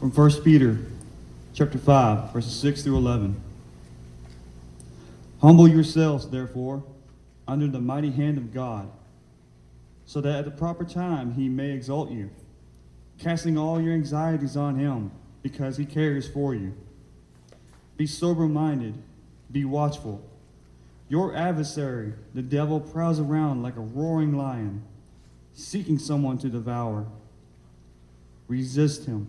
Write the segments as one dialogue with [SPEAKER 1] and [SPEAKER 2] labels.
[SPEAKER 1] from 1 Peter chapter 5, verses 6 through 11. Humble yourselves, therefore, under the mighty hand of God, so that at the proper time he may exalt you, casting all your anxieties on him, because he cares for you. Be sober minded, be watchful. Your adversary, the devil, prowls around like a roaring lion, seeking someone to devour. Resist him,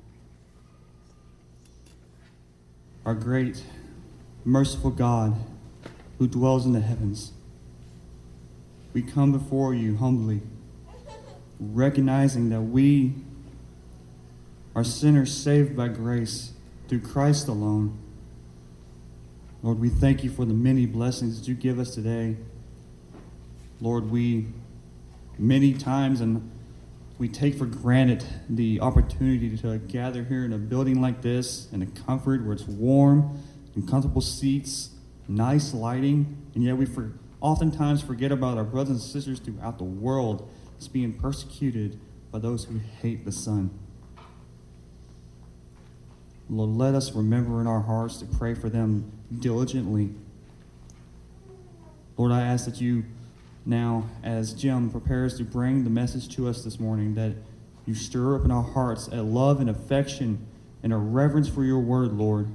[SPEAKER 1] Our great, merciful God who dwells in the heavens, we come before you humbly, recognizing that we are sinners saved by grace through Christ alone. Lord, we thank you for the many blessings that you give us today. Lord, we many times and we take for granted the opportunity to gather here in a building like this in a comfort where it's warm and comfortable seats, nice lighting, and yet we for, oftentimes forget about our brothers and sisters throughout the world that's being persecuted by those who hate the Son. Lord, let us remember in our hearts to pray for them diligently. Lord, I ask that you now, as Jim prepares to bring the message to us this morning, that you stir up in our hearts a love and affection and a reverence for your word, Lord,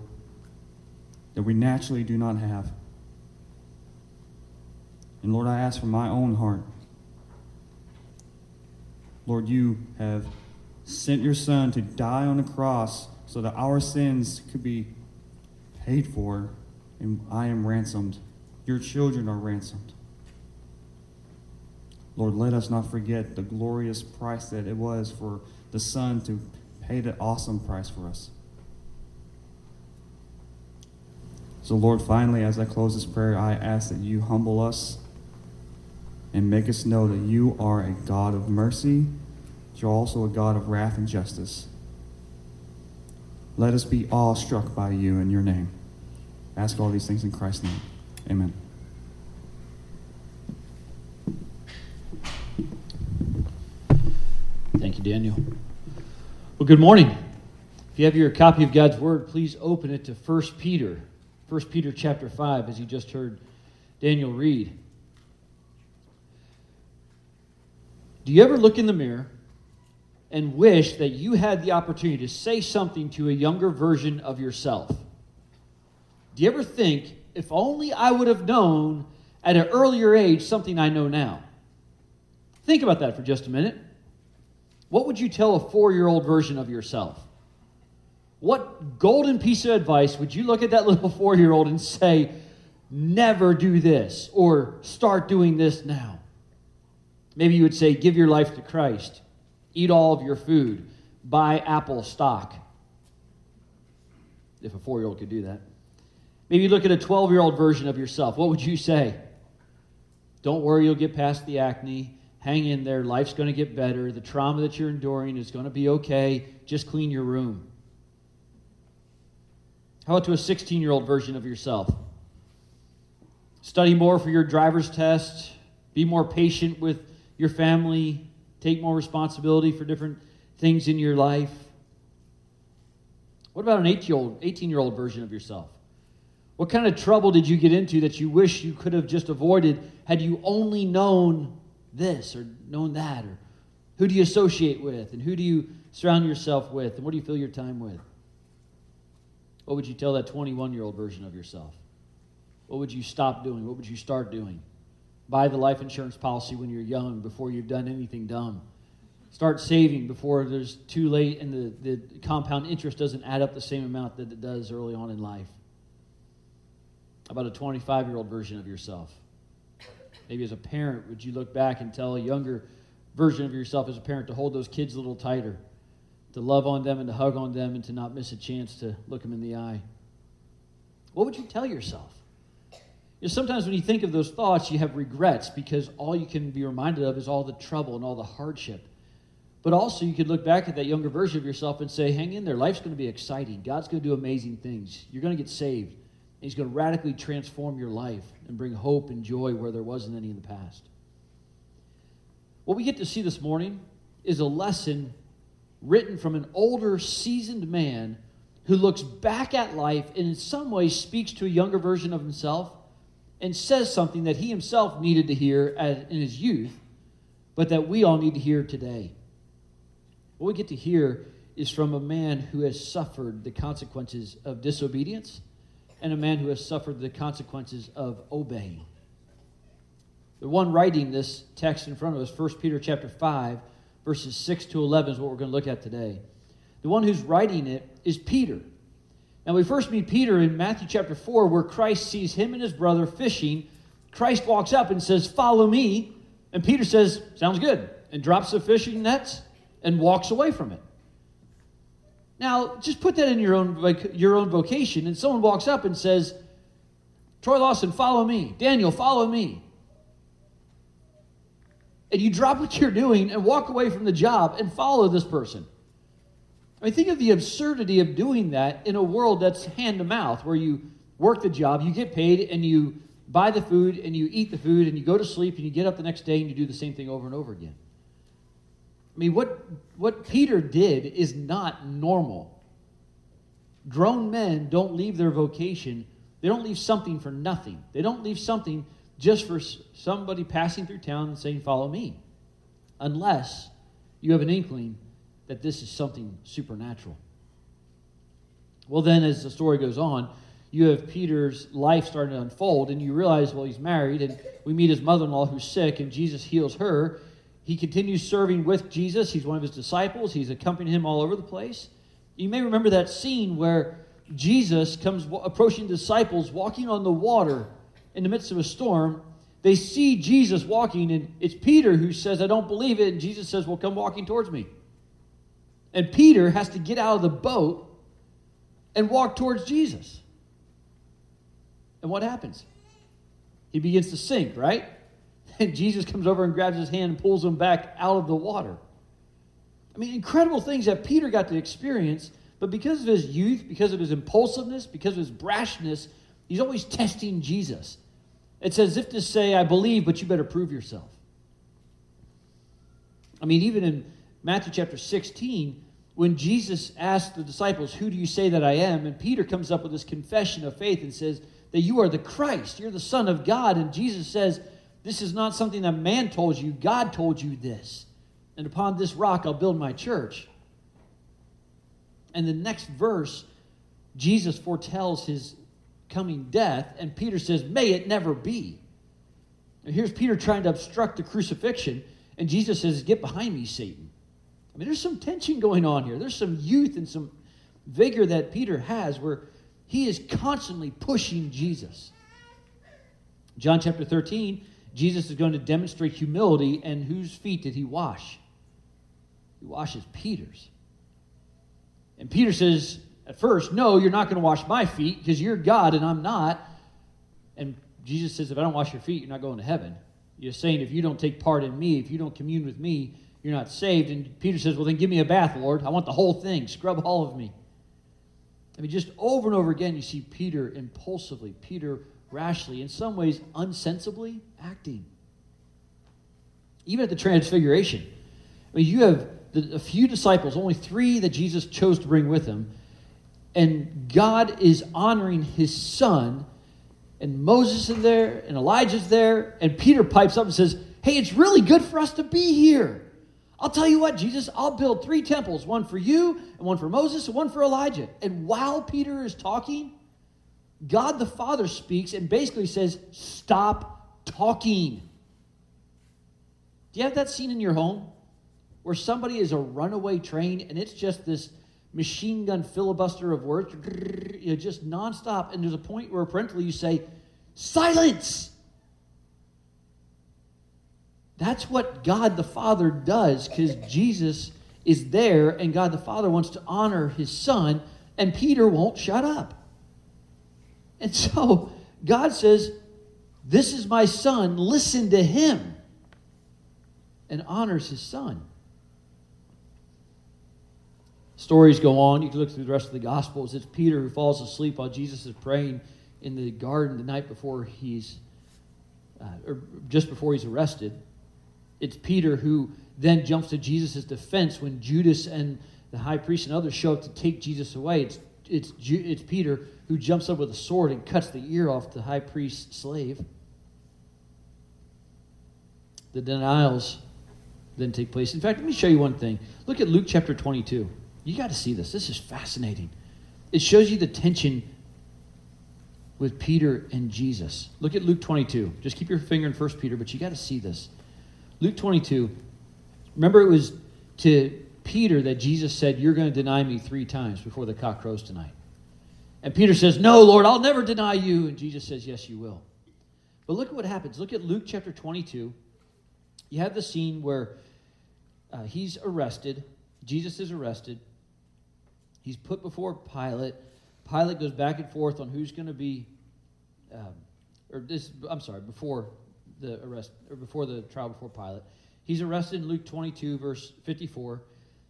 [SPEAKER 1] that we naturally do not have. And Lord, I ask for my own heart. Lord, you have sent your Son to die on the cross so that our sins could be paid for, and I am ransomed. Your children are ransomed. Lord, let us not forget the glorious price that it was for the Son to pay the awesome price for us. So, Lord, finally, as I close this prayer, I ask that you humble us and make us know that you are a God of mercy, but you're also a God of wrath and justice. Let us be awestruck by you in your name. ask all these things in Christ's name. Amen.
[SPEAKER 2] Thank you, Daniel. Well, good morning. If you have your copy of God's Word, please open it to 1 Peter. 1 Peter chapter 5, as you just heard Daniel read. Do you ever look in the mirror and wish that you had the opportunity to say something to a younger version of yourself? Do you ever think, if only I would have known at an earlier age something I know now? Think about that for just a minute. What would you tell a four year old version of yourself? What golden piece of advice would you look at that little four year old and say, never do this or start doing this now? Maybe you would say, give your life to Christ, eat all of your food, buy Apple stock. If a four year old could do that. Maybe look at a 12 year old version of yourself. What would you say? Don't worry, you'll get past the acne. Hang in there. Life's going to get better. The trauma that you're enduring is going to be okay. Just clean your room. How about to a 16 year old version of yourself? Study more for your driver's test. Be more patient with your family. Take more responsibility for different things in your life. What about an 18 year old version of yourself? What kind of trouble did you get into that you wish you could have just avoided had you only known this or known that? Or who do you associate with? And who do you surround yourself with? And what do you fill your time with? What would you tell that 21 year old version of yourself? What would you stop doing? What would you start doing? Buy the life insurance policy when you're young before you've done anything dumb. Start saving before there's too late and the, the compound interest doesn't add up the same amount that it does early on in life. About a 25 year old version of yourself? Maybe as a parent, would you look back and tell a younger version of yourself as a parent to hold those kids a little tighter, to love on them and to hug on them and to not miss a chance to look them in the eye. What would you tell yourself? You know, sometimes when you think of those thoughts, you have regrets because all you can be reminded of is all the trouble and all the hardship. But also, you could look back at that younger version of yourself and say, hang in there. Life's going to be exciting. God's going to do amazing things. You're going to get saved. He's going to radically transform your life and bring hope and joy where there wasn't any in the past. What we get to see this morning is a lesson written from an older, seasoned man who looks back at life and in some ways speaks to a younger version of himself and says something that he himself needed to hear in his youth, but that we all need to hear today. What we get to hear is from a man who has suffered the consequences of disobedience and a man who has suffered the consequences of obeying. The one writing this text in front of us, 1 Peter chapter 5, verses 6 to 11 is what we're going to look at today. The one who's writing it is Peter. Now, we first meet Peter in Matthew chapter 4, where Christ sees him and his brother fishing. Christ walks up and says, Follow me. And Peter says, Sounds good, and drops the fishing nets and walks away from it. Now, just put that in your own, your own vocation, and someone walks up and says, Troy Lawson, follow me. Daniel, follow me. And you drop what you're doing and walk away from the job and follow this person. I mean, think of the absurdity of doing that in a world that's hand to mouth, where you work the job, you get paid, and you buy the food, and you eat the food, and you go to sleep, and you get up the next day, and you do the same thing over and over again. I mean, what, what Peter did is not normal. Grown men don't leave their vocation, they don't leave something for nothing. They don't leave something just for somebody passing through town and saying, Follow me, unless you have an inkling that this is something supernatural. Well, then, as the story goes on, you have Peter's life starting to unfold, and you realize, well, he's married, and we meet his mother in law who's sick, and Jesus heals her. He continues serving with Jesus. He's one of his disciples, he's accompanying him all over the place. You may remember that scene where Jesus comes approaching disciples walking on the water in the midst of a storm. They see Jesus walking, and it's Peter who says, I don't believe it. And Jesus says, Well, come walking towards me. And Peter has to get out of the boat and walk towards Jesus. And what happens? He begins to sink, right? And Jesus comes over and grabs his hand and pulls him back out of the water. I mean, incredible things that Peter got to experience, but because of his youth, because of his impulsiveness, because of his brashness, he's always testing Jesus. It's as if to say, I believe, but you better prove yourself. I mean, even in Matthew chapter 16, when Jesus asked the disciples, Who do you say that I am? And Peter comes up with this confession of faith and says that you are the Christ, you're the Son of God. And Jesus says, this is not something that man told you, God told you this. And upon this rock I'll build my church. And the next verse, Jesus foretells his coming death, and Peter says, May it never be. And here's Peter trying to obstruct the crucifixion, and Jesus says, Get behind me, Satan. I mean, there's some tension going on here. There's some youth and some vigor that Peter has where he is constantly pushing Jesus. John chapter 13, Jesus is going to demonstrate humility, and whose feet did he wash? He washes Peter's. And Peter says, at first, No, you're not going to wash my feet because you're God and I'm not. And Jesus says, If I don't wash your feet, you're not going to heaven. You're saying, If you don't take part in me, if you don't commune with me, you're not saved. And Peter says, Well, then give me a bath, Lord. I want the whole thing. Scrub all of me. I mean, just over and over again, you see Peter impulsively, Peter rashly, in some ways unsensibly acting. Even at the Transfiguration. I mean, you have a few disciples, only three that Jesus chose to bring with him, and God is honoring his son, and Moses is there, and Elijah's there, and Peter pipes up and says, Hey, it's really good for us to be here. I'll tell you what, Jesus, I'll build three temples one for you, and one for Moses, and one for Elijah. And while Peter is talking, God the Father speaks and basically says, Stop talking. Do you have that scene in your home where somebody is a runaway train and it's just this machine gun filibuster of words, you know, just nonstop? And there's a point where parentally you say, Silence! That's what God the Father does because Jesus is there, and God the Father wants to honor his son, and Peter won't shut up. And so God says, This is my son, listen to him, and honors his son. Stories go on. You can look through the rest of the Gospels. It's Peter who falls asleep while Jesus is praying in the garden the night before he's, uh, or just before he's arrested. It's Peter who then jumps to Jesus' defense when Judas and the high priest and others show up to take Jesus away. It's, it's, it's Peter who jumps up with a sword and cuts the ear off the high priest's slave. The denials then take place. In fact, let me show you one thing. Look at Luke chapter 22. You got to see this. This is fascinating. It shows you the tension with Peter and Jesus. Look at Luke 22. Just keep your finger in 1 Peter, but you got to see this. Luke 22. Remember, it was to Peter that Jesus said, You're going to deny me three times before the cock crows tonight. And Peter says, No, Lord, I'll never deny you. And Jesus says, Yes, you will. But look at what happens. Look at Luke chapter 22. You have the scene where uh, he's arrested, Jesus is arrested, he's put before Pilate. Pilate goes back and forth on who's going to be, um, or this, I'm sorry, before the arrest, or before the trial before Pilate. He's arrested in Luke 22, verse 54.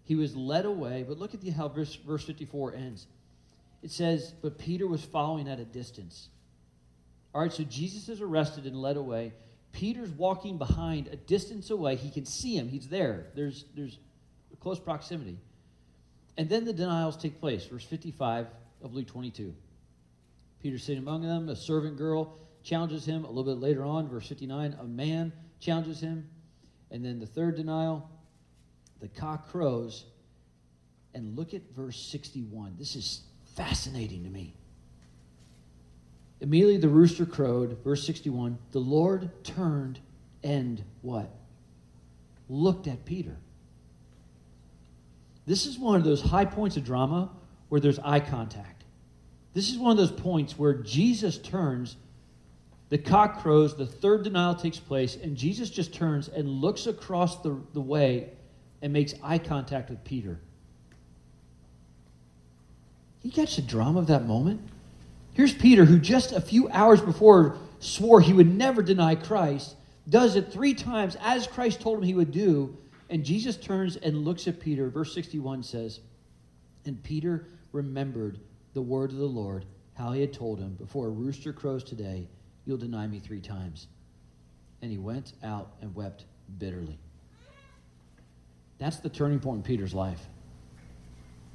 [SPEAKER 2] He was led away, but look at the, how verse, verse 54 ends. It says, But Peter was following at a distance. All right, so Jesus is arrested and led away. Peter's walking behind a distance away. He can see him, he's there. There's, there's close proximity. And then the denials take place. Verse 55 of Luke 22. Peter sitting among them, a servant girl challenges him. A little bit later on, verse 59, a man challenges him. And then the third denial, the cock crows. And look at verse 61. This is fascinating to me. Immediately the rooster crowed, verse 61. The Lord turned and what? Looked at Peter. This is one of those high points of drama where there's eye contact. This is one of those points where Jesus turns, the cock crows, the third denial takes place, and Jesus just turns and looks across the, the way and makes eye contact with Peter. You catch the drama of that moment? Here's Peter, who just a few hours before swore he would never deny Christ, does it three times as Christ told him he would do, and Jesus turns and looks at Peter. Verse 61 says, And Peter remembered the word of the Lord, how he had told him, Before a rooster crows today, you'll deny me three times. And he went out and wept bitterly. That's the turning point in Peter's life.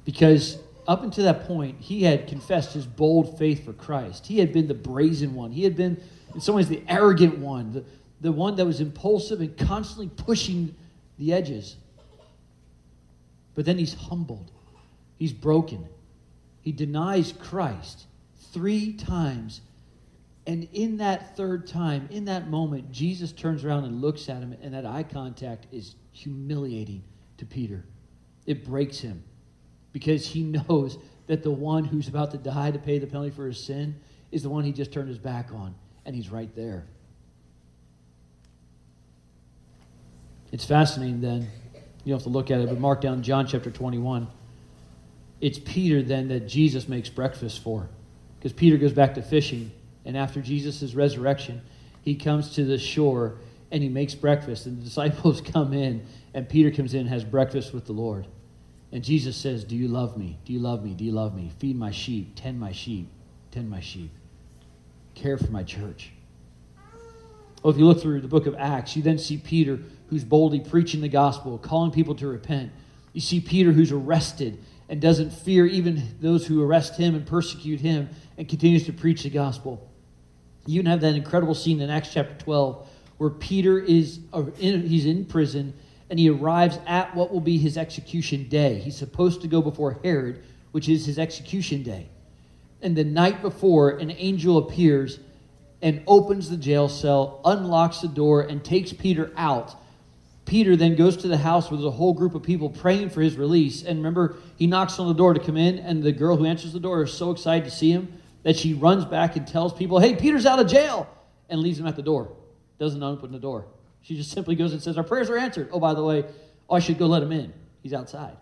[SPEAKER 2] Because up until that point, he had confessed his bold faith for Christ. He had been the brazen one. He had been, in some ways, the arrogant one, the, the one that was impulsive and constantly pushing the edges. But then he's humbled, he's broken. He denies Christ three times. And in that third time, in that moment, Jesus turns around and looks at him, and that eye contact is humiliating to Peter. It breaks him because he knows that the one who's about to die to pay the penalty for his sin is the one he just turned his back on, and he's right there. It's fascinating then. You don't have to look at it, but mark down John chapter 21. It's Peter then that Jesus makes breakfast for. Because Peter goes back to fishing, and after Jesus' resurrection, he comes to the shore and he makes breakfast, and the disciples come in, and Peter comes in and has breakfast with the Lord. And Jesus says, Do you love me? Do you love me? Do you love me? Feed my sheep, tend my sheep, tend my sheep, care for my church. Well, if you look through the book of Acts, you then see Peter who's boldly preaching the gospel, calling people to repent. You see Peter who's arrested and doesn't fear even those who arrest him and persecute him and continues to preach the gospel. You even have that incredible scene in Acts chapter 12 where Peter is uh, in, he's in prison and he arrives at what will be his execution day. He's supposed to go before Herod, which is his execution day. And the night before, an angel appears and opens the jail cell, unlocks the door, and takes Peter out Peter then goes to the house with a whole group of people praying for his release. And remember, he knocks on the door to come in, and the girl who answers the door is so excited to see him that she runs back and tells people, Hey, Peter's out of jail, and leaves him at the door. Doesn't open the door. She just simply goes and says, Our prayers are answered. Oh, by the way, oh, I should go let him in. he's outside.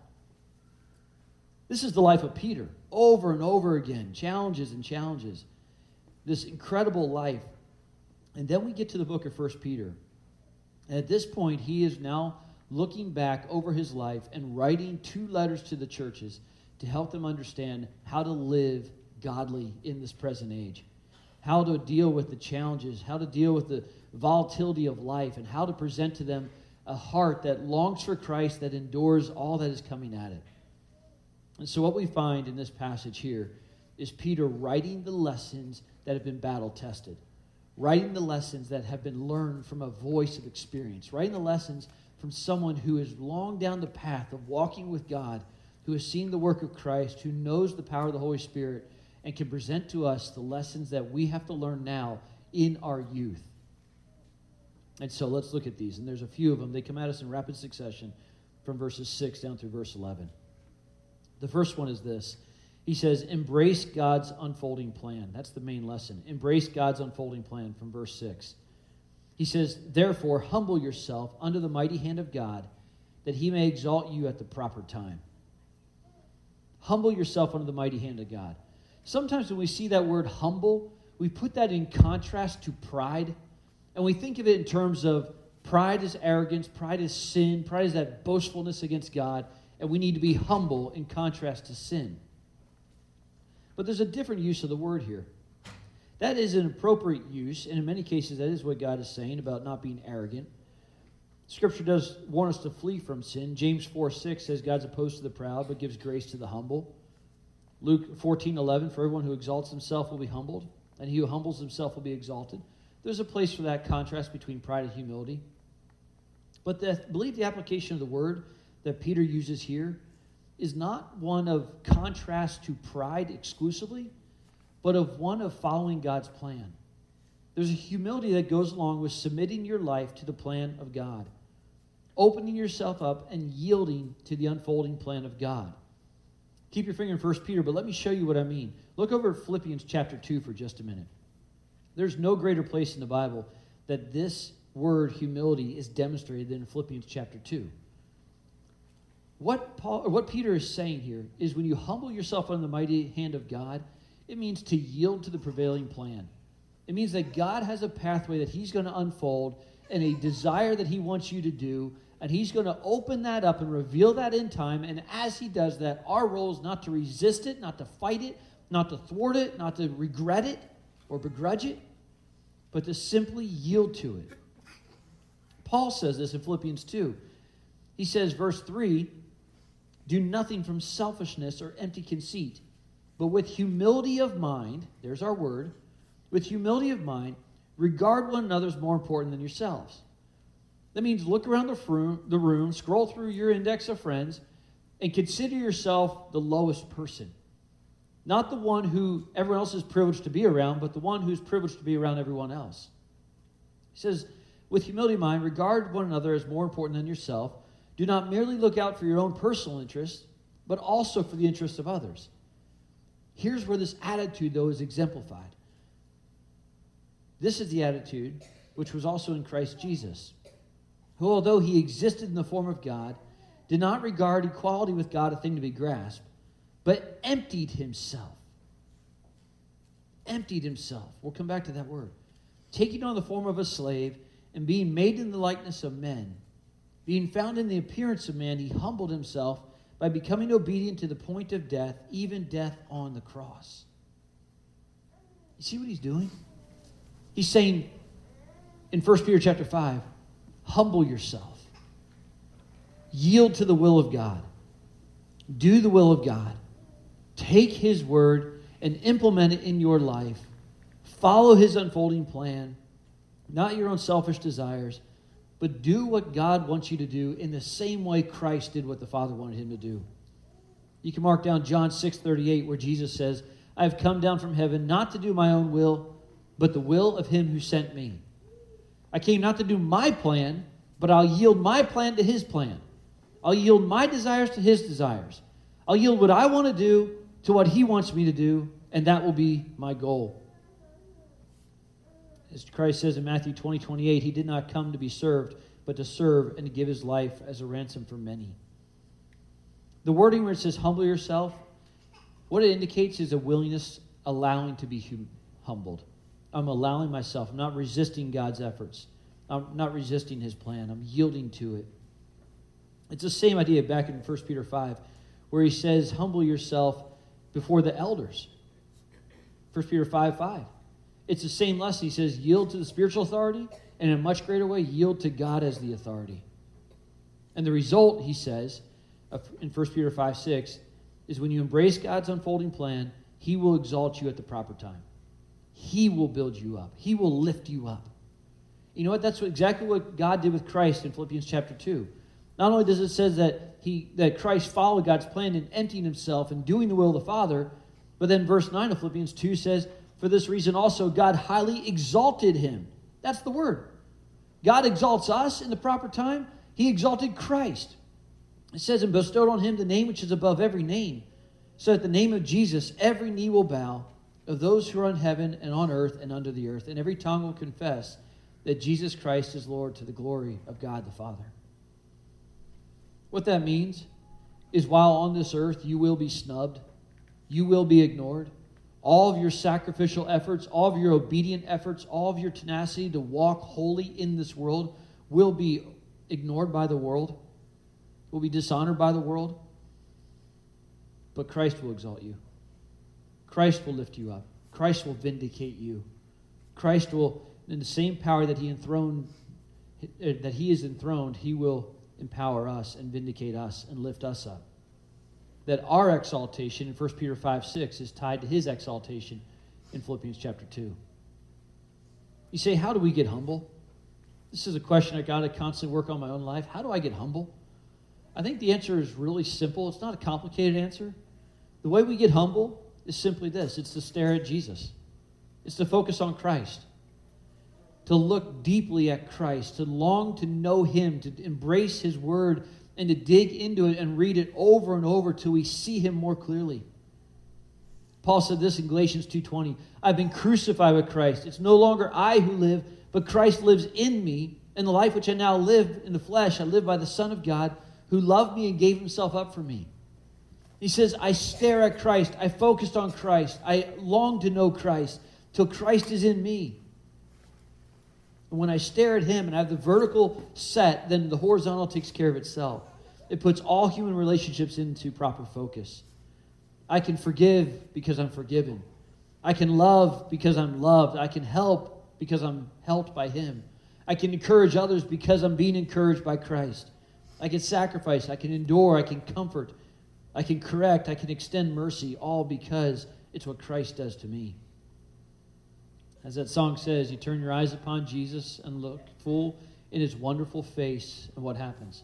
[SPEAKER 2] This is the life of Peter, over and over again, challenges and challenges. This incredible life. And then we get to the book of First Peter. And at this point, he is now looking back over his life and writing two letters to the churches to help them understand how to live godly in this present age, how to deal with the challenges, how to deal with the volatility of life, and how to present to them a heart that longs for Christ, that endures all that is coming at it. And so, what we find in this passage here is Peter writing the lessons that have been battle tested, writing the lessons that have been learned from a voice of experience, writing the lessons from someone who is long down the path of walking with God, who has seen the work of Christ, who knows the power of the Holy Spirit, and can present to us the lessons that we have to learn now in our youth. And so let's look at these. And there's a few of them. They come at us in rapid succession from verses 6 down through verse 11. The first one is this He says, Embrace God's unfolding plan. That's the main lesson. Embrace God's unfolding plan from verse 6. He says, Therefore, humble yourself under the mighty hand of God, that he may exalt you at the proper time. Humble yourself under the mighty hand of God. Sometimes when we see that word humble, we put that in contrast to pride, and we think of it in terms of pride is arrogance, pride is sin, pride is that boastfulness against God and we need to be humble in contrast to sin. But there's a different use of the word here. That is an appropriate use, and in many cases, that is what God is saying about not being arrogant. Scripture does warn us to flee from sin. James 4 6 says, God's opposed to the proud, but gives grace to the humble. Luke 14 11, for everyone who exalts himself will be humbled, and he who humbles himself will be exalted. There's a place for that contrast between pride and humility. But the, believe the application of the word that Peter uses here is not one of contrast to pride exclusively, but of one of following God's plan. There's a humility that goes along with submitting your life to the plan of God, opening yourself up and yielding to the unfolding plan of God. Keep your finger in 1 Peter, but let me show you what I mean. Look over at Philippians chapter 2 for just a minute. There's no greater place in the Bible that this word humility is demonstrated than in Philippians chapter 2. What, Paul, what Peter is saying here is when you humble yourself under the mighty hand of God, it means to yield to the prevailing plan. It means that God has a pathway that He's going to unfold and a desire that He wants you to do, and He's going to open that up and reveal that in time. And as He does that, our role is not to resist it, not to fight it, not to thwart it, not to regret it or begrudge it, but to simply yield to it. Paul says this in Philippians 2. He says, verse 3 do nothing from selfishness or empty conceit, but with humility of mind, there's our word, with humility of mind, regard one another as more important than yourselves. That means look around the room, the room, scroll through your index of friends, and consider yourself the lowest person. Not the one who everyone else is privileged to be around, but the one who's privileged to be around everyone else. He says, with humility of mind, regard one another as more important than yourself. Do not merely look out for your own personal interests, but also for the interests of others. Here's where this attitude, though, is exemplified. This is the attitude which was also in Christ Jesus, who, although he existed in the form of God, did not regard equality with God a thing to be grasped, but emptied himself. Emptied himself. We'll come back to that word. Taking on the form of a slave and being made in the likeness of men being found in the appearance of man, he humbled himself by becoming obedient to the point of death, even death on the cross. You see what he's doing? He's saying in 1 Peter chapter 5, humble yourself. Yield to the will of God. Do the will of God. Take his word and implement it in your life. Follow his unfolding plan, not your own selfish desires but do what God wants you to do in the same way Christ did what the Father wanted him to do. You can mark down John 6 38, where Jesus says, I have come down from heaven not to do my own will, but the will of him who sent me. I came not to do my plan, but I'll yield my plan to his plan. I'll yield my desires to his desires. I'll yield what I want to do to what he wants me to do, and that will be my goal. As Christ says in Matthew 20, 28, he did not come to be served, but to serve and to give his life as a ransom for many. The wording where it says humble yourself, what it indicates is a willingness allowing to be hum- humbled. I'm allowing myself, I'm not resisting God's efforts. I'm not resisting his plan. I'm yielding to it. It's the same idea back in 1 Peter 5, where he says, Humble yourself before the elders. 1 Peter 5 5. It's the same lesson. He says, Yield to the spiritual authority, and in a much greater way, yield to God as the authority. And the result, he says, in 1 Peter 5 6, is when you embrace God's unfolding plan, he will exalt you at the proper time. He will build you up, he will lift you up. You know what? That's what, exactly what God did with Christ in Philippians chapter 2. Not only does it say that, he, that Christ followed God's plan in emptying himself and doing the will of the Father, but then verse 9 of Philippians 2 says, For this reason also God highly exalted him. That's the word. God exalts us in the proper time. He exalted Christ. It says, and bestowed on him the name which is above every name, so that the name of Jesus every knee will bow of those who are in heaven and on earth and under the earth, and every tongue will confess that Jesus Christ is Lord to the glory of God the Father. What that means is while on this earth you will be snubbed, you will be ignored. All of your sacrificial efforts, all of your obedient efforts, all of your tenacity to walk holy in this world will be ignored by the world, will be dishonored by the world. But Christ will exalt you. Christ will lift you up. Christ will vindicate you. Christ will in the same power that he enthroned that he is enthroned, he will empower us and vindicate us and lift us up. That our exaltation in 1 Peter 5 6 is tied to his exaltation in Philippians chapter 2. You say, How do we get humble? This is a question I got to constantly work on my own life. How do I get humble? I think the answer is really simple. It's not a complicated answer. The way we get humble is simply this it's to stare at Jesus, it's to focus on Christ to look deeply at Christ, to long to know Him, to embrace His Word, and to dig into it and read it over and over till we see Him more clearly. Paul said this in Galatians 2:20, I've been crucified with Christ. It's no longer I who live, but Christ lives in me, and the life which I now live in the flesh, I live by the Son of God who loved me and gave himself up for me. He says, I stare at Christ. I focused on Christ. I long to know Christ till Christ is in me. When I stare at him and I have the vertical set, then the horizontal takes care of itself. It puts all human relationships into proper focus. I can forgive because I'm forgiven. I can love because I'm loved. I can help because I'm helped by him. I can encourage others because I'm being encouraged by Christ. I can sacrifice. I can endure. I can comfort. I can correct. I can extend mercy, all because it's what Christ does to me. As that song says, you turn your eyes upon Jesus and look full in his wonderful face, and what happens?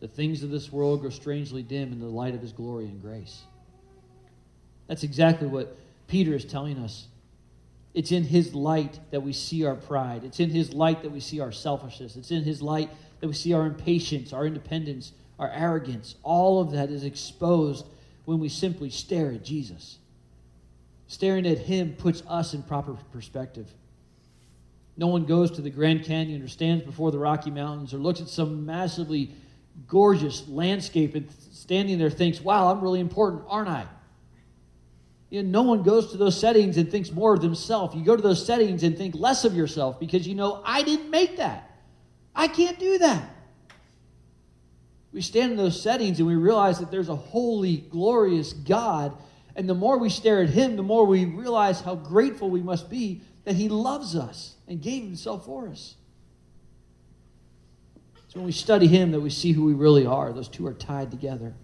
[SPEAKER 2] The things of this world grow strangely dim in the light of his glory and grace. That's exactly what Peter is telling us. It's in his light that we see our pride. It's in his light that we see our selfishness. It's in his light that we see our impatience, our independence, our arrogance. All of that is exposed when we simply stare at Jesus. Staring at him puts us in proper perspective. No one goes to the Grand Canyon or stands before the Rocky Mountains or looks at some massively gorgeous landscape and standing there thinks, wow, I'm really important, aren't I? You know, no one goes to those settings and thinks more of themselves. You go to those settings and think less of yourself because you know, I didn't make that. I can't do that. We stand in those settings and we realize that there's a holy, glorious God and the more we stare at Him, the more we realize how grateful we must be that He loves us and gave Himself for us. It's when we study Him that we see who we really are. Those two are tied together.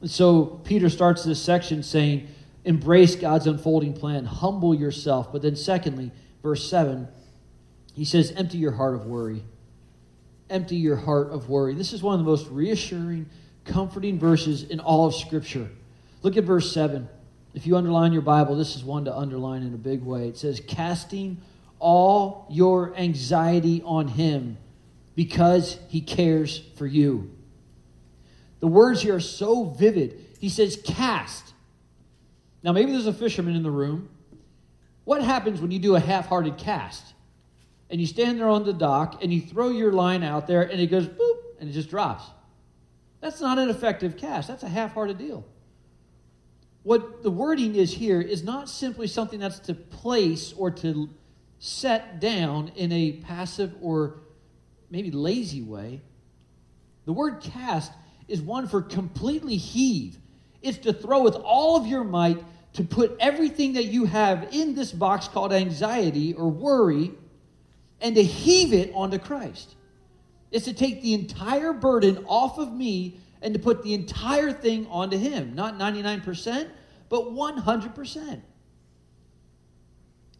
[SPEAKER 2] And so Peter starts this section saying, Embrace God's unfolding plan, humble yourself. But then, secondly, verse 7, he says, Empty your heart of worry. Empty your heart of worry. This is one of the most reassuring, comforting verses in all of Scripture. Look at verse 7. If you underline your Bible, this is one to underline in a big way. It says, Casting all your anxiety on him because he cares for you. The words here are so vivid. He says, Cast. Now, maybe there's a fisherman in the room. What happens when you do a half hearted cast? And you stand there on the dock and you throw your line out there and it goes boop and it just drops. That's not an effective cast. That's a half hearted deal. What the wording is here is not simply something that's to place or to set down in a passive or maybe lazy way. The word cast is one for completely heave. It's to throw with all of your might, to put everything that you have in this box called anxiety or worry, and to heave it onto Christ. It's to take the entire burden off of me and to put the entire thing onto Him. Not 99%, but 100%.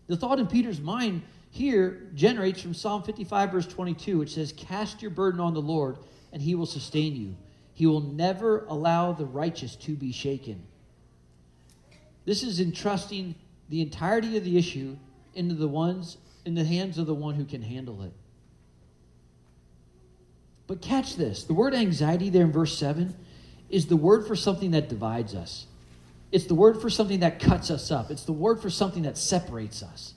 [SPEAKER 2] The thought in Peter's mind here generates from Psalm 55, verse 22, which says, Cast your burden on the Lord, and He will sustain you. He will never allow the righteous to be shaken. This is entrusting the entirety of the issue into the ones in the hands of the one who can handle it. But catch this the word anxiety there in verse 7 is the word for something that divides us. It's the word for something that cuts us up. It's the word for something that separates us.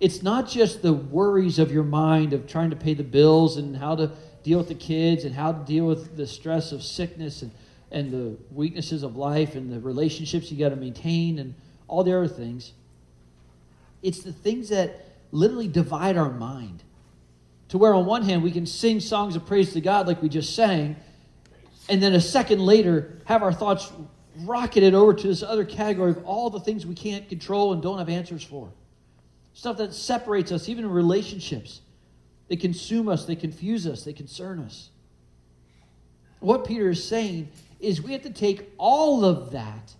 [SPEAKER 2] It's not just the worries of your mind of trying to pay the bills and how to deal with the kids and how to deal with the stress of sickness and, and the weaknesses of life and the relationships you got to maintain and all the other things. It's the things that literally divide our mind. To where, on one hand, we can sing songs of praise to God like we just sang, and then a second later, have our thoughts rocketed over to this other category of all the things we can't control and don't have answers for. Stuff that separates us, even in relationships. They consume us, they confuse us, they concern us. What Peter is saying is we have to take all of that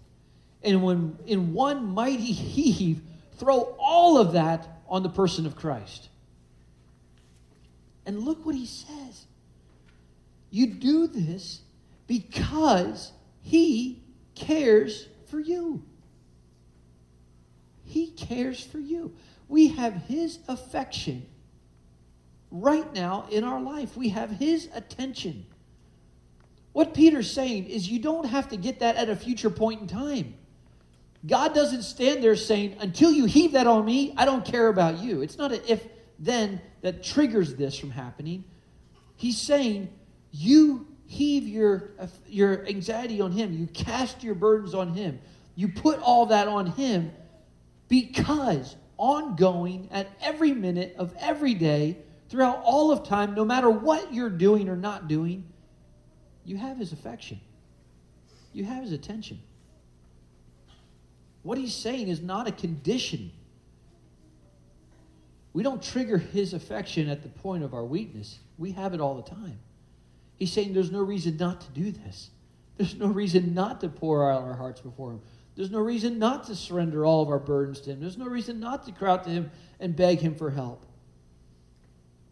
[SPEAKER 2] and when in one mighty heave throw all of that on the person of Christ. And look what he says. You do this because he cares for you. He cares for you. We have his affection right now in our life. We have his attention. What Peter's saying is you don't have to get that at a future point in time. God doesn't stand there saying, until you heave that on me, I don't care about you. It's not an if then that triggers this from happening. He's saying, you heave your, your anxiety on Him, you cast your burdens on Him, you put all that on Him because ongoing at every minute of every day, throughout all of time, no matter what you're doing or not doing, you have His affection, you have His attention. What he's saying is not a condition we don't trigger his affection at the point of our weakness. We have it all the time. He's saying there's no reason not to do this. There's no reason not to pour out our hearts before him. There's no reason not to surrender all of our burdens to him. There's no reason not to cry out to him and beg him for help.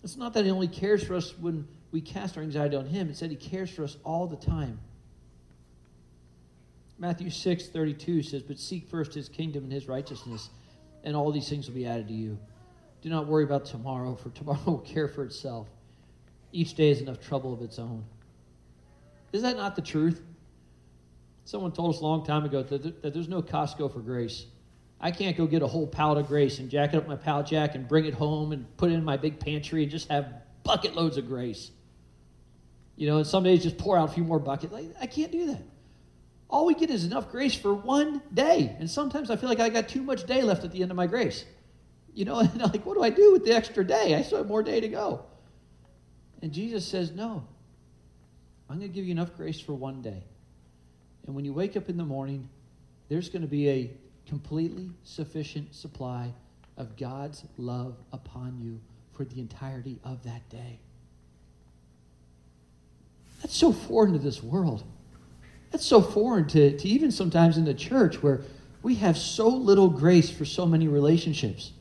[SPEAKER 2] It's not that he only cares for us when we cast our anxiety on him. It's that he cares for us all the time. Matthew 6, 32 says, But seek first his kingdom and his righteousness, and all these things will be added to you. Do not worry about tomorrow, for tomorrow will care for itself. Each day is enough trouble of its own. Is that not the truth? Someone told us a long time ago that, that there's no Costco for grace. I can't go get a whole pallet of grace and jack it up my pallet jack and bring it home and put it in my big pantry and just have bucket loads of grace. You know, and some days just pour out a few more buckets. Like, I can't do that. All we get is enough grace for one day. And sometimes I feel like I got too much day left at the end of my grace. You know, and like, what do I do with the extra day? I still have more day to go. And Jesus says, no. I'm going to give you enough grace for one day. And when you wake up in the morning, there's going to be a completely sufficient supply of God's love upon you for the entirety of that day. That's so foreign to this world. That's so foreign to, to even sometimes in the church where we have so little grace for so many relationships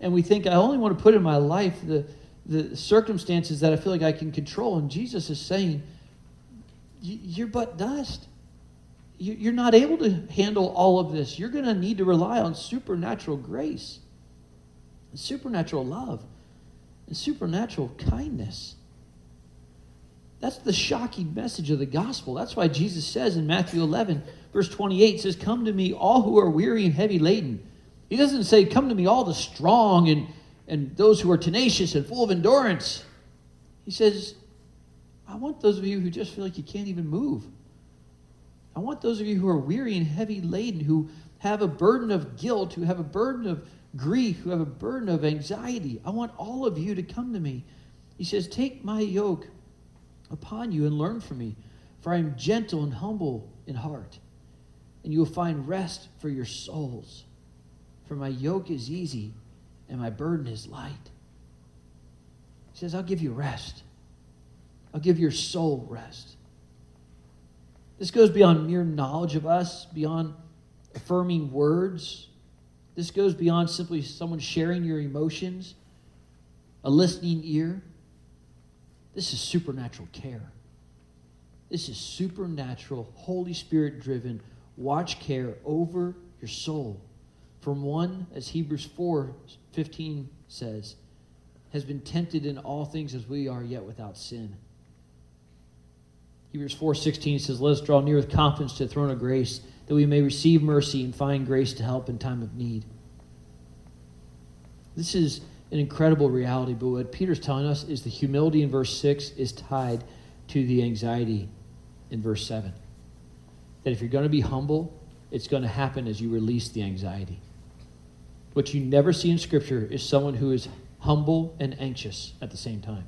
[SPEAKER 2] and we think, I only want to put in my life the, the circumstances that I feel like I can control. And Jesus is saying, You're but dust. You're not able to handle all of this. You're going to need to rely on supernatural grace, and supernatural love, and supernatural kindness. That's the shocking message of the gospel. That's why Jesus says in Matthew 11, verse 28, says, Come to me, all who are weary and heavy laden he doesn't say, Come to me, all the strong and, and those who are tenacious and full of endurance. He says, I want those of you who just feel like you can't even move. I want those of you who are weary and heavy laden, who have a burden of guilt, who have a burden of grief, who have a burden of anxiety. I want all of you to come to me. He says, Take my yoke upon you and learn from me, for I am gentle and humble in heart, and you will find rest for your souls. For my yoke is easy and my burden is light. He says, I'll give you rest. I'll give your soul rest. This goes beyond mere knowledge of us, beyond affirming words. This goes beyond simply someone sharing your emotions, a listening ear. This is supernatural care. This is supernatural, Holy Spirit driven watch care over your soul. From one, as Hebrews 4 15 says, has been tempted in all things as we are, yet without sin. Hebrews 4:16 says, "Let us draw near with confidence to the throne of grace, that we may receive mercy and find grace to help in time of need." This is an incredible reality, but what Peter's telling us is the humility in verse 6 is tied to the anxiety in verse 7. That if you're going to be humble, it's going to happen as you release the anxiety. What you never see in Scripture is someone who is humble and anxious at the same time.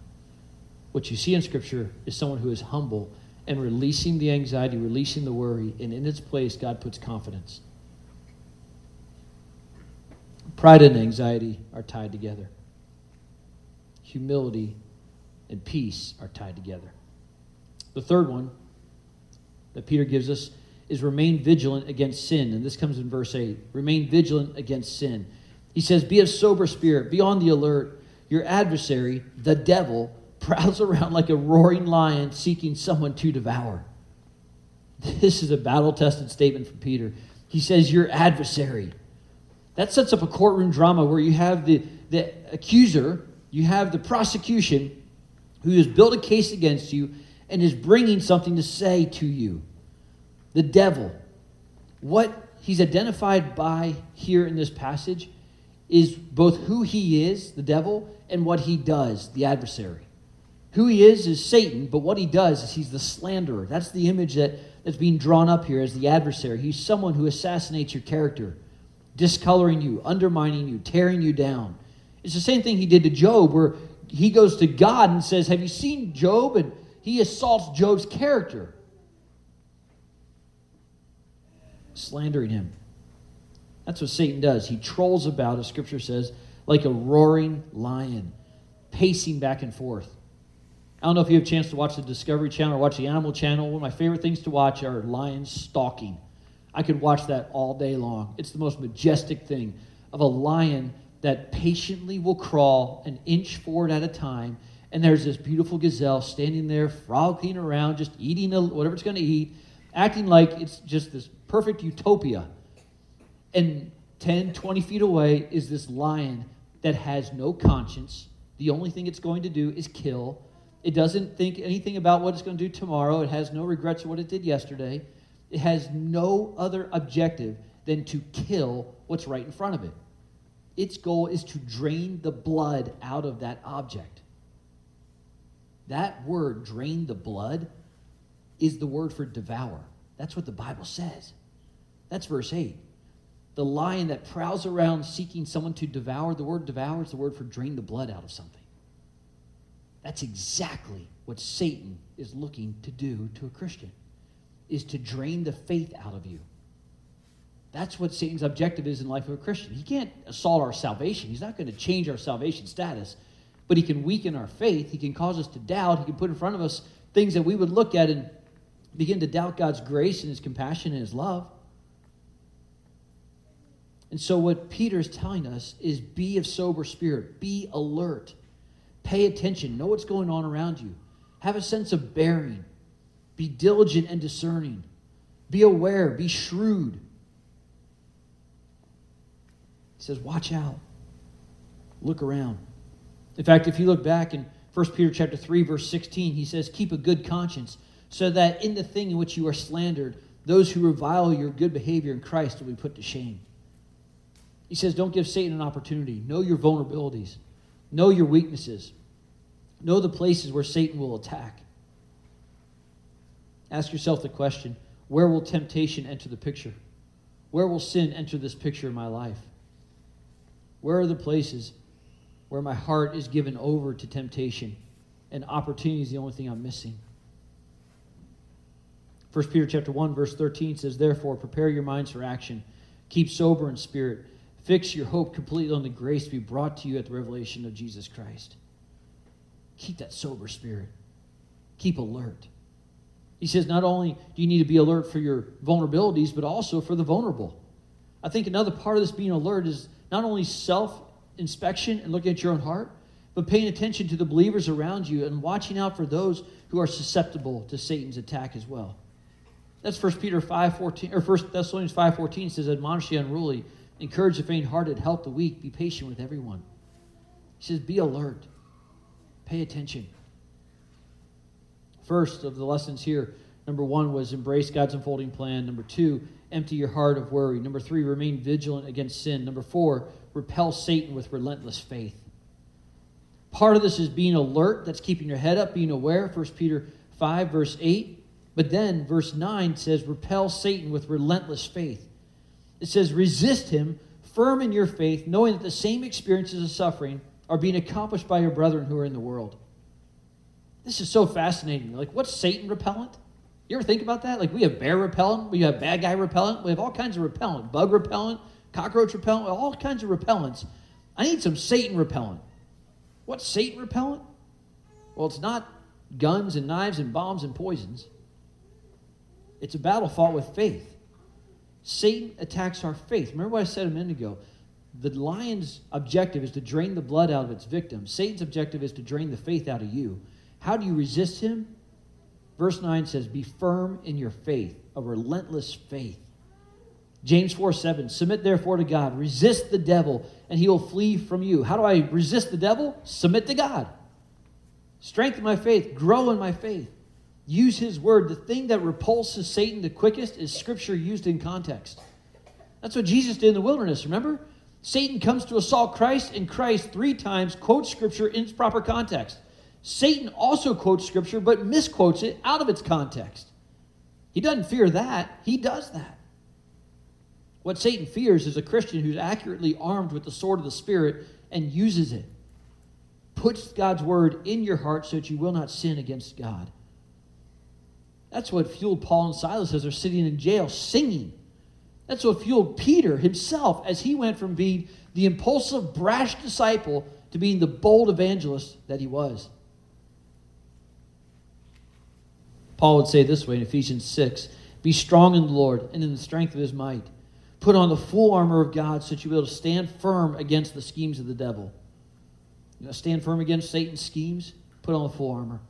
[SPEAKER 2] What you see in Scripture is someone who is humble and releasing the anxiety, releasing the worry, and in its place, God puts confidence. Pride and anxiety are tied together, humility and peace are tied together. The third one that Peter gives us is remain vigilant against sin. And this comes in verse 8. Remain vigilant against sin. He says, Be of sober spirit, be on the alert. Your adversary, the devil, prowls around like a roaring lion seeking someone to devour. This is a battle tested statement from Peter. He says, Your adversary. That sets up a courtroom drama where you have the, the accuser, you have the prosecution who has built a case against you and is bringing something to say to you. The devil. What he's identified by here in this passage is both who he is, the devil, and what he does, the adversary. Who he is is Satan, but what he does is he's the slanderer. That's the image that, that's being drawn up here as the adversary. He's someone who assassinates your character, discoloring you, undermining you, tearing you down. It's the same thing he did to Job, where he goes to God and says, Have you seen Job? And he assaults Job's character, slandering him. That's what Satan does. He trolls about, as scripture says, like a roaring lion, pacing back and forth. I don't know if you have a chance to watch the Discovery Channel or watch the Animal Channel. One of my favorite things to watch are lions stalking. I could watch that all day long. It's the most majestic thing of a lion that patiently will crawl an inch forward at a time. And there's this beautiful gazelle standing there, frolicking around, just eating whatever it's going to eat, acting like it's just this perfect utopia. And 10, 20 feet away is this lion that has no conscience. The only thing it's going to do is kill it doesn't think anything about what it's going to do tomorrow. It has no regrets of what it did yesterday. It has no other objective than to kill what's right in front of it. Its goal is to drain the blood out of that object. That word, drain the blood, is the word for devour. That's what the Bible says. That's verse 8. The lion that prowls around seeking someone to devour, the word devour is the word for drain the blood out of something. That's exactly what Satan is looking to do to a Christian is to drain the faith out of you. That's what Satan's objective is in life of a Christian. He can't assault our salvation. He's not going to change our salvation status, but he can weaken our faith. He can cause us to doubt. He can put in front of us things that we would look at and begin to doubt God's grace and his compassion and his love. And so, what Peter is telling us is be of sober spirit, be alert. Pay attention. Know what's going on around you. Have a sense of bearing. Be diligent and discerning. Be aware. Be shrewd. He says, watch out. Look around. In fact, if you look back in 1 Peter chapter 3, verse 16, he says, Keep a good conscience, so that in the thing in which you are slandered, those who revile your good behavior in Christ will be put to shame. He says, Don't give Satan an opportunity. Know your vulnerabilities, know your weaknesses. Know the places where Satan will attack. Ask yourself the question where will temptation enter the picture? Where will sin enter this picture in my life? Where are the places where my heart is given over to temptation and opportunity is the only thing I'm missing? 1 Peter chapter 1 verse 13 says therefore prepare your minds for action keep sober in spirit fix your hope completely on the grace to be brought to you at the revelation of Jesus Christ. Keep that sober spirit. Keep alert. He says not only do you need to be alert for your vulnerabilities but also for the vulnerable. I think another part of this being alert is not only self inspection and looking at your own heart but paying attention to the believers around you and watching out for those who are susceptible to Satan's attack as well. That's 1 Peter 5.14, or 1 Thessalonians 5.14 says, Admonish the unruly, encourage the faint-hearted, help the weak, be patient with everyone. He says, be alert. Pay attention. First of the lessons here, number one was embrace God's unfolding plan. Number two, empty your heart of worry. Number three, remain vigilant against sin. Number four, repel Satan with relentless faith. Part of this is being alert, that's keeping your head up, being aware. 1 Peter 5, verse 8. But then verse 9 says, Repel Satan with relentless faith. It says, Resist him, firm in your faith, knowing that the same experiences of suffering are being accomplished by your brethren who are in the world. This is so fascinating. Like, what's Satan repellent? You ever think about that? Like, we have bear repellent, we have bad guy repellent, we have all kinds of repellent bug repellent, cockroach repellent, all kinds of repellents. I need some Satan repellent. What's Satan repellent? Well, it's not guns and knives and bombs and poisons. It's a battle fought with faith. Satan attacks our faith. Remember what I said a minute ago? The lion's objective is to drain the blood out of its victim. Satan's objective is to drain the faith out of you. How do you resist him? Verse 9 says, Be firm in your faith, a relentless faith. James 4 7, Submit therefore to God, resist the devil, and he will flee from you. How do I resist the devil? Submit to God. Strengthen my faith, grow in my faith use his word, the thing that repulses Satan the quickest is scripture used in context. That's what Jesus did in the wilderness, remember? Satan comes to assault Christ, and Christ three times quotes scripture in its proper context. Satan also quotes scripture, but misquotes it out of its context. He doesn't fear that, he does that. What Satan fears is a Christian who's accurately armed with the sword of the Spirit and uses it. Puts God's word in your heart so that you will not sin against God. That's what fueled Paul and Silas as they're sitting in jail singing. That's what fueled Peter himself as he went from being the impulsive, brash disciple to being the bold evangelist that he was. Paul would say this way in Ephesians 6 Be strong in the Lord and in the strength of his might. Put on the full armor of God so that you'll be able to stand firm against the schemes of the devil. You know, stand firm against Satan's schemes? Put on the full armor.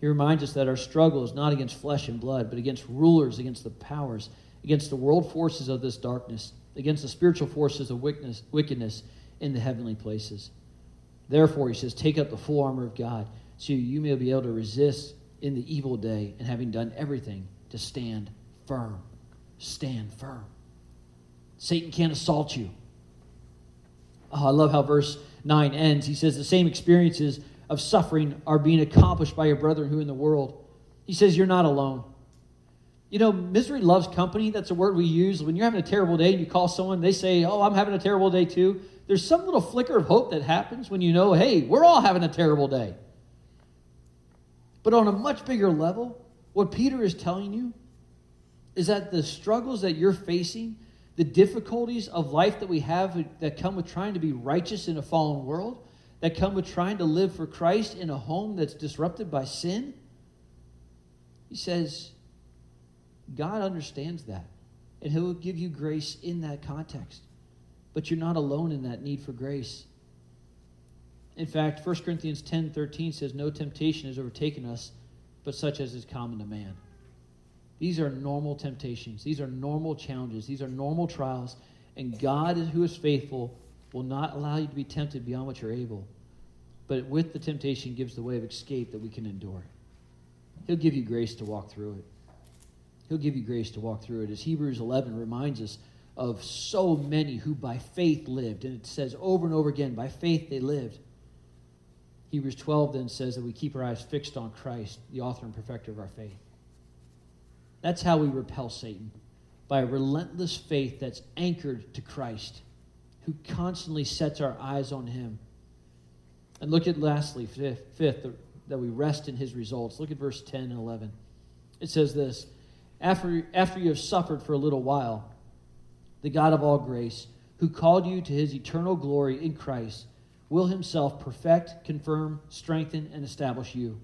[SPEAKER 2] He reminds us that our struggle is not against flesh and blood, but against rulers, against the powers, against the world forces of this darkness, against the spiritual forces of wickedness in the heavenly places. Therefore, he says, take up the full armor of God so you may be able to resist in the evil day and having done everything to stand firm. Stand firm. Satan can't assault you. Oh, I love how verse 9 ends. He says, The same experiences of suffering are being accomplished by your brethren who in the world. He says, You're not alone. You know, misery loves company. That's a word we use. When you're having a terrible day and you call someone, they say, Oh, I'm having a terrible day too. There's some little flicker of hope that happens when you know, hey, we're all having a terrible day. But on a much bigger level, what Peter is telling you is that the struggles that you're facing, the difficulties of life that we have that come with trying to be righteous in a fallen world, that come with trying to live for Christ in a home that's disrupted by sin? He says, God understands that, and He will give you grace in that context. But you're not alone in that need for grace. In fact, 1 Corinthians 10 13 says, No temptation has overtaken us, but such as is common to man. These are normal temptations. These are normal challenges. These are normal trials. And God, who is faithful, will not allow you to be tempted beyond what you're able, but with the temptation gives the way of escape that we can endure. He'll give you grace to walk through it. He'll give you grace to walk through it. As Hebrews 11 reminds us of so many who by faith lived, and it says over and over again, by faith they lived. Hebrews 12 then says that we keep our eyes fixed on Christ, the author and perfecter of our faith. That's how we repel Satan by a relentless faith that's anchored to Christ, who constantly sets our eyes on him. And look at lastly, fifth, fifth that we rest in his results. Look at verse 10 and 11. It says this after, after you have suffered for a little while, the God of all grace, who called you to his eternal glory in Christ, will himself perfect, confirm, strengthen, and establish you.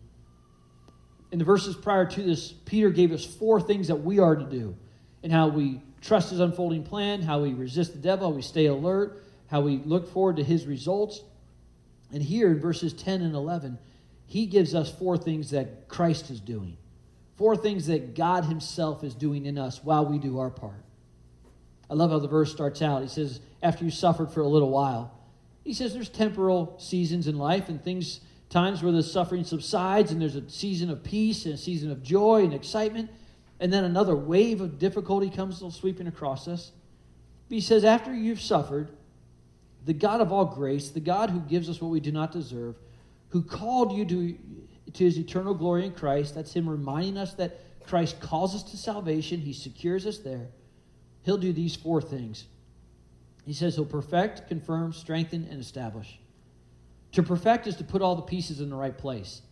[SPEAKER 2] In the verses prior to this, Peter gave us four things that we are to do and how we trust his unfolding plan, how we resist the devil, how we stay alert, how we look forward to his results. And here in verses 10 and 11, he gives us four things that Christ is doing, four things that God himself is doing in us while we do our part. I love how the verse starts out. He says, After you suffered for a little while, he says there's temporal seasons in life and things, times where the suffering subsides and there's a season of peace and a season of joy and excitement. And then another wave of difficulty comes sweeping across us. But he says, After you've suffered, the God of all grace, the God who gives us what we do not deserve, who called you to, to his eternal glory in Christ, that's him reminding us that Christ calls us to salvation, he secures us there. He'll do these four things. He says he'll perfect, confirm, strengthen, and establish. To perfect is to put all the pieces in the right place.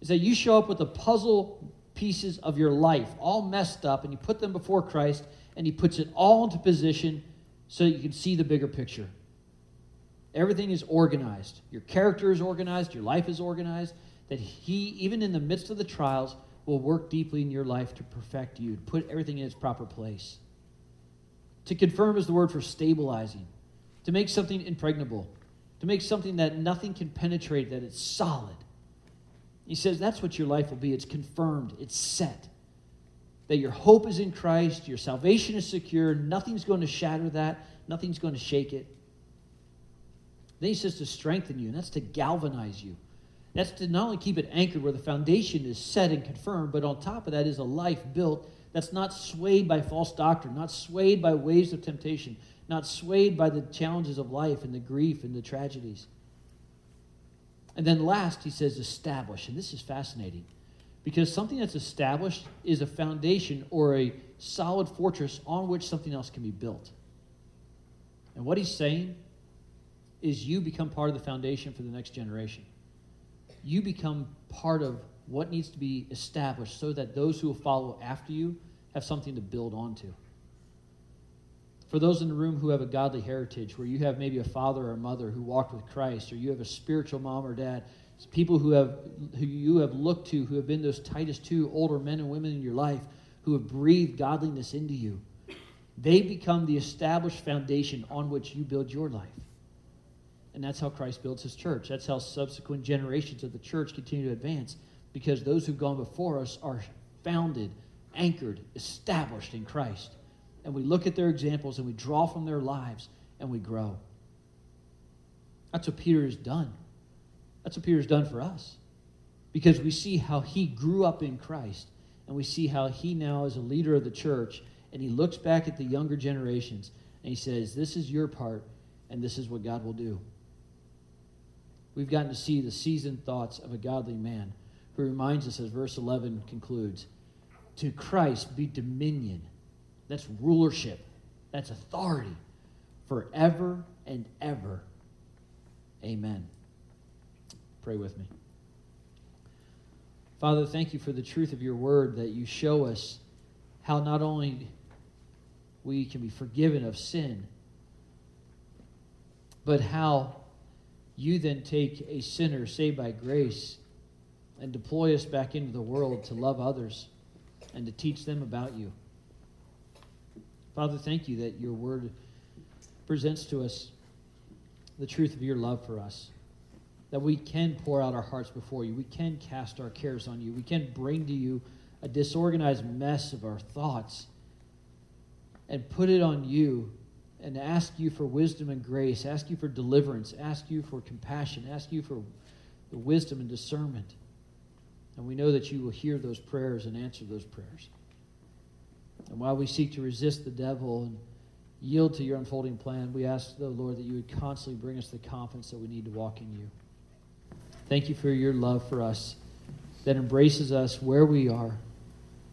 [SPEAKER 2] Is that you show up with a puzzle pieces of your life all messed up and you put them before Christ and he puts it all into position so that you can see the bigger picture. Everything is organized. Your character is organized, your life is organized, that he, even in the midst of the trials, will work deeply in your life to perfect you, to put everything in its proper place. To confirm is the word for stabilizing, to make something impregnable, to make something that nothing can penetrate, that it's solid. He says that's what your life will be. It's confirmed, it's set. That your hope is in Christ, your salvation is secure, nothing's going to shatter that, nothing's going to shake it. Then he says to strengthen you, and that's to galvanize you. That's to not only keep it anchored where the foundation is set and confirmed, but on top of that is a life built that's not swayed by false doctrine, not swayed by waves of temptation, not swayed by the challenges of life and the grief and the tragedies. And then last, he says establish. And this is fascinating because something that's established is a foundation or a solid fortress on which something else can be built. And what he's saying is you become part of the foundation for the next generation. You become part of what needs to be established so that those who will follow after you have something to build onto. For those in the room who have a godly heritage, where you have maybe a father or a mother who walked with Christ, or you have a spiritual mom or dad, people who have who you have looked to, who have been those Titus two older men and women in your life, who have breathed godliness into you, they become the established foundation on which you build your life. And that's how Christ builds his church. That's how subsequent generations of the church continue to advance because those who've gone before us are founded, anchored, established in Christ. And we look at their examples and we draw from their lives and we grow. That's what Peter has done. That's what Peter's done for us. Because we see how he grew up in Christ and we see how he now is a leader of the church and he looks back at the younger generations and he says, This is your part and this is what God will do. We've gotten to see the seasoned thoughts of a godly man who reminds us, as verse 11 concludes, to Christ be dominion. That's rulership. That's authority forever and ever. Amen. Pray with me. Father, thank you for the truth of your word that you show us how not only we can be forgiven of sin, but how you then take a sinner saved by grace and deploy us back into the world to love others and to teach them about you. Father, thank you that your word presents to us the truth of your love for us. That we can pour out our hearts before you. We can cast our cares on you. We can bring to you a disorganized mess of our thoughts and put it on you and ask you for wisdom and grace, ask you for deliverance, ask you for compassion, ask you for the wisdom and discernment. And we know that you will hear those prayers and answer those prayers. And while we seek to resist the devil and yield to your unfolding plan, we ask, the Lord, that you would constantly bring us the confidence that we need to walk in you. Thank you for your love for us that embraces us where we are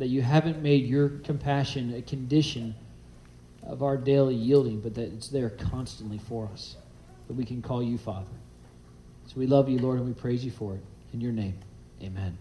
[SPEAKER 2] that you haven't made your compassion a condition of our daily yielding, but that it's there constantly for us, that we can call you Father. So we love you, Lord, and we praise you for it. In your name, amen.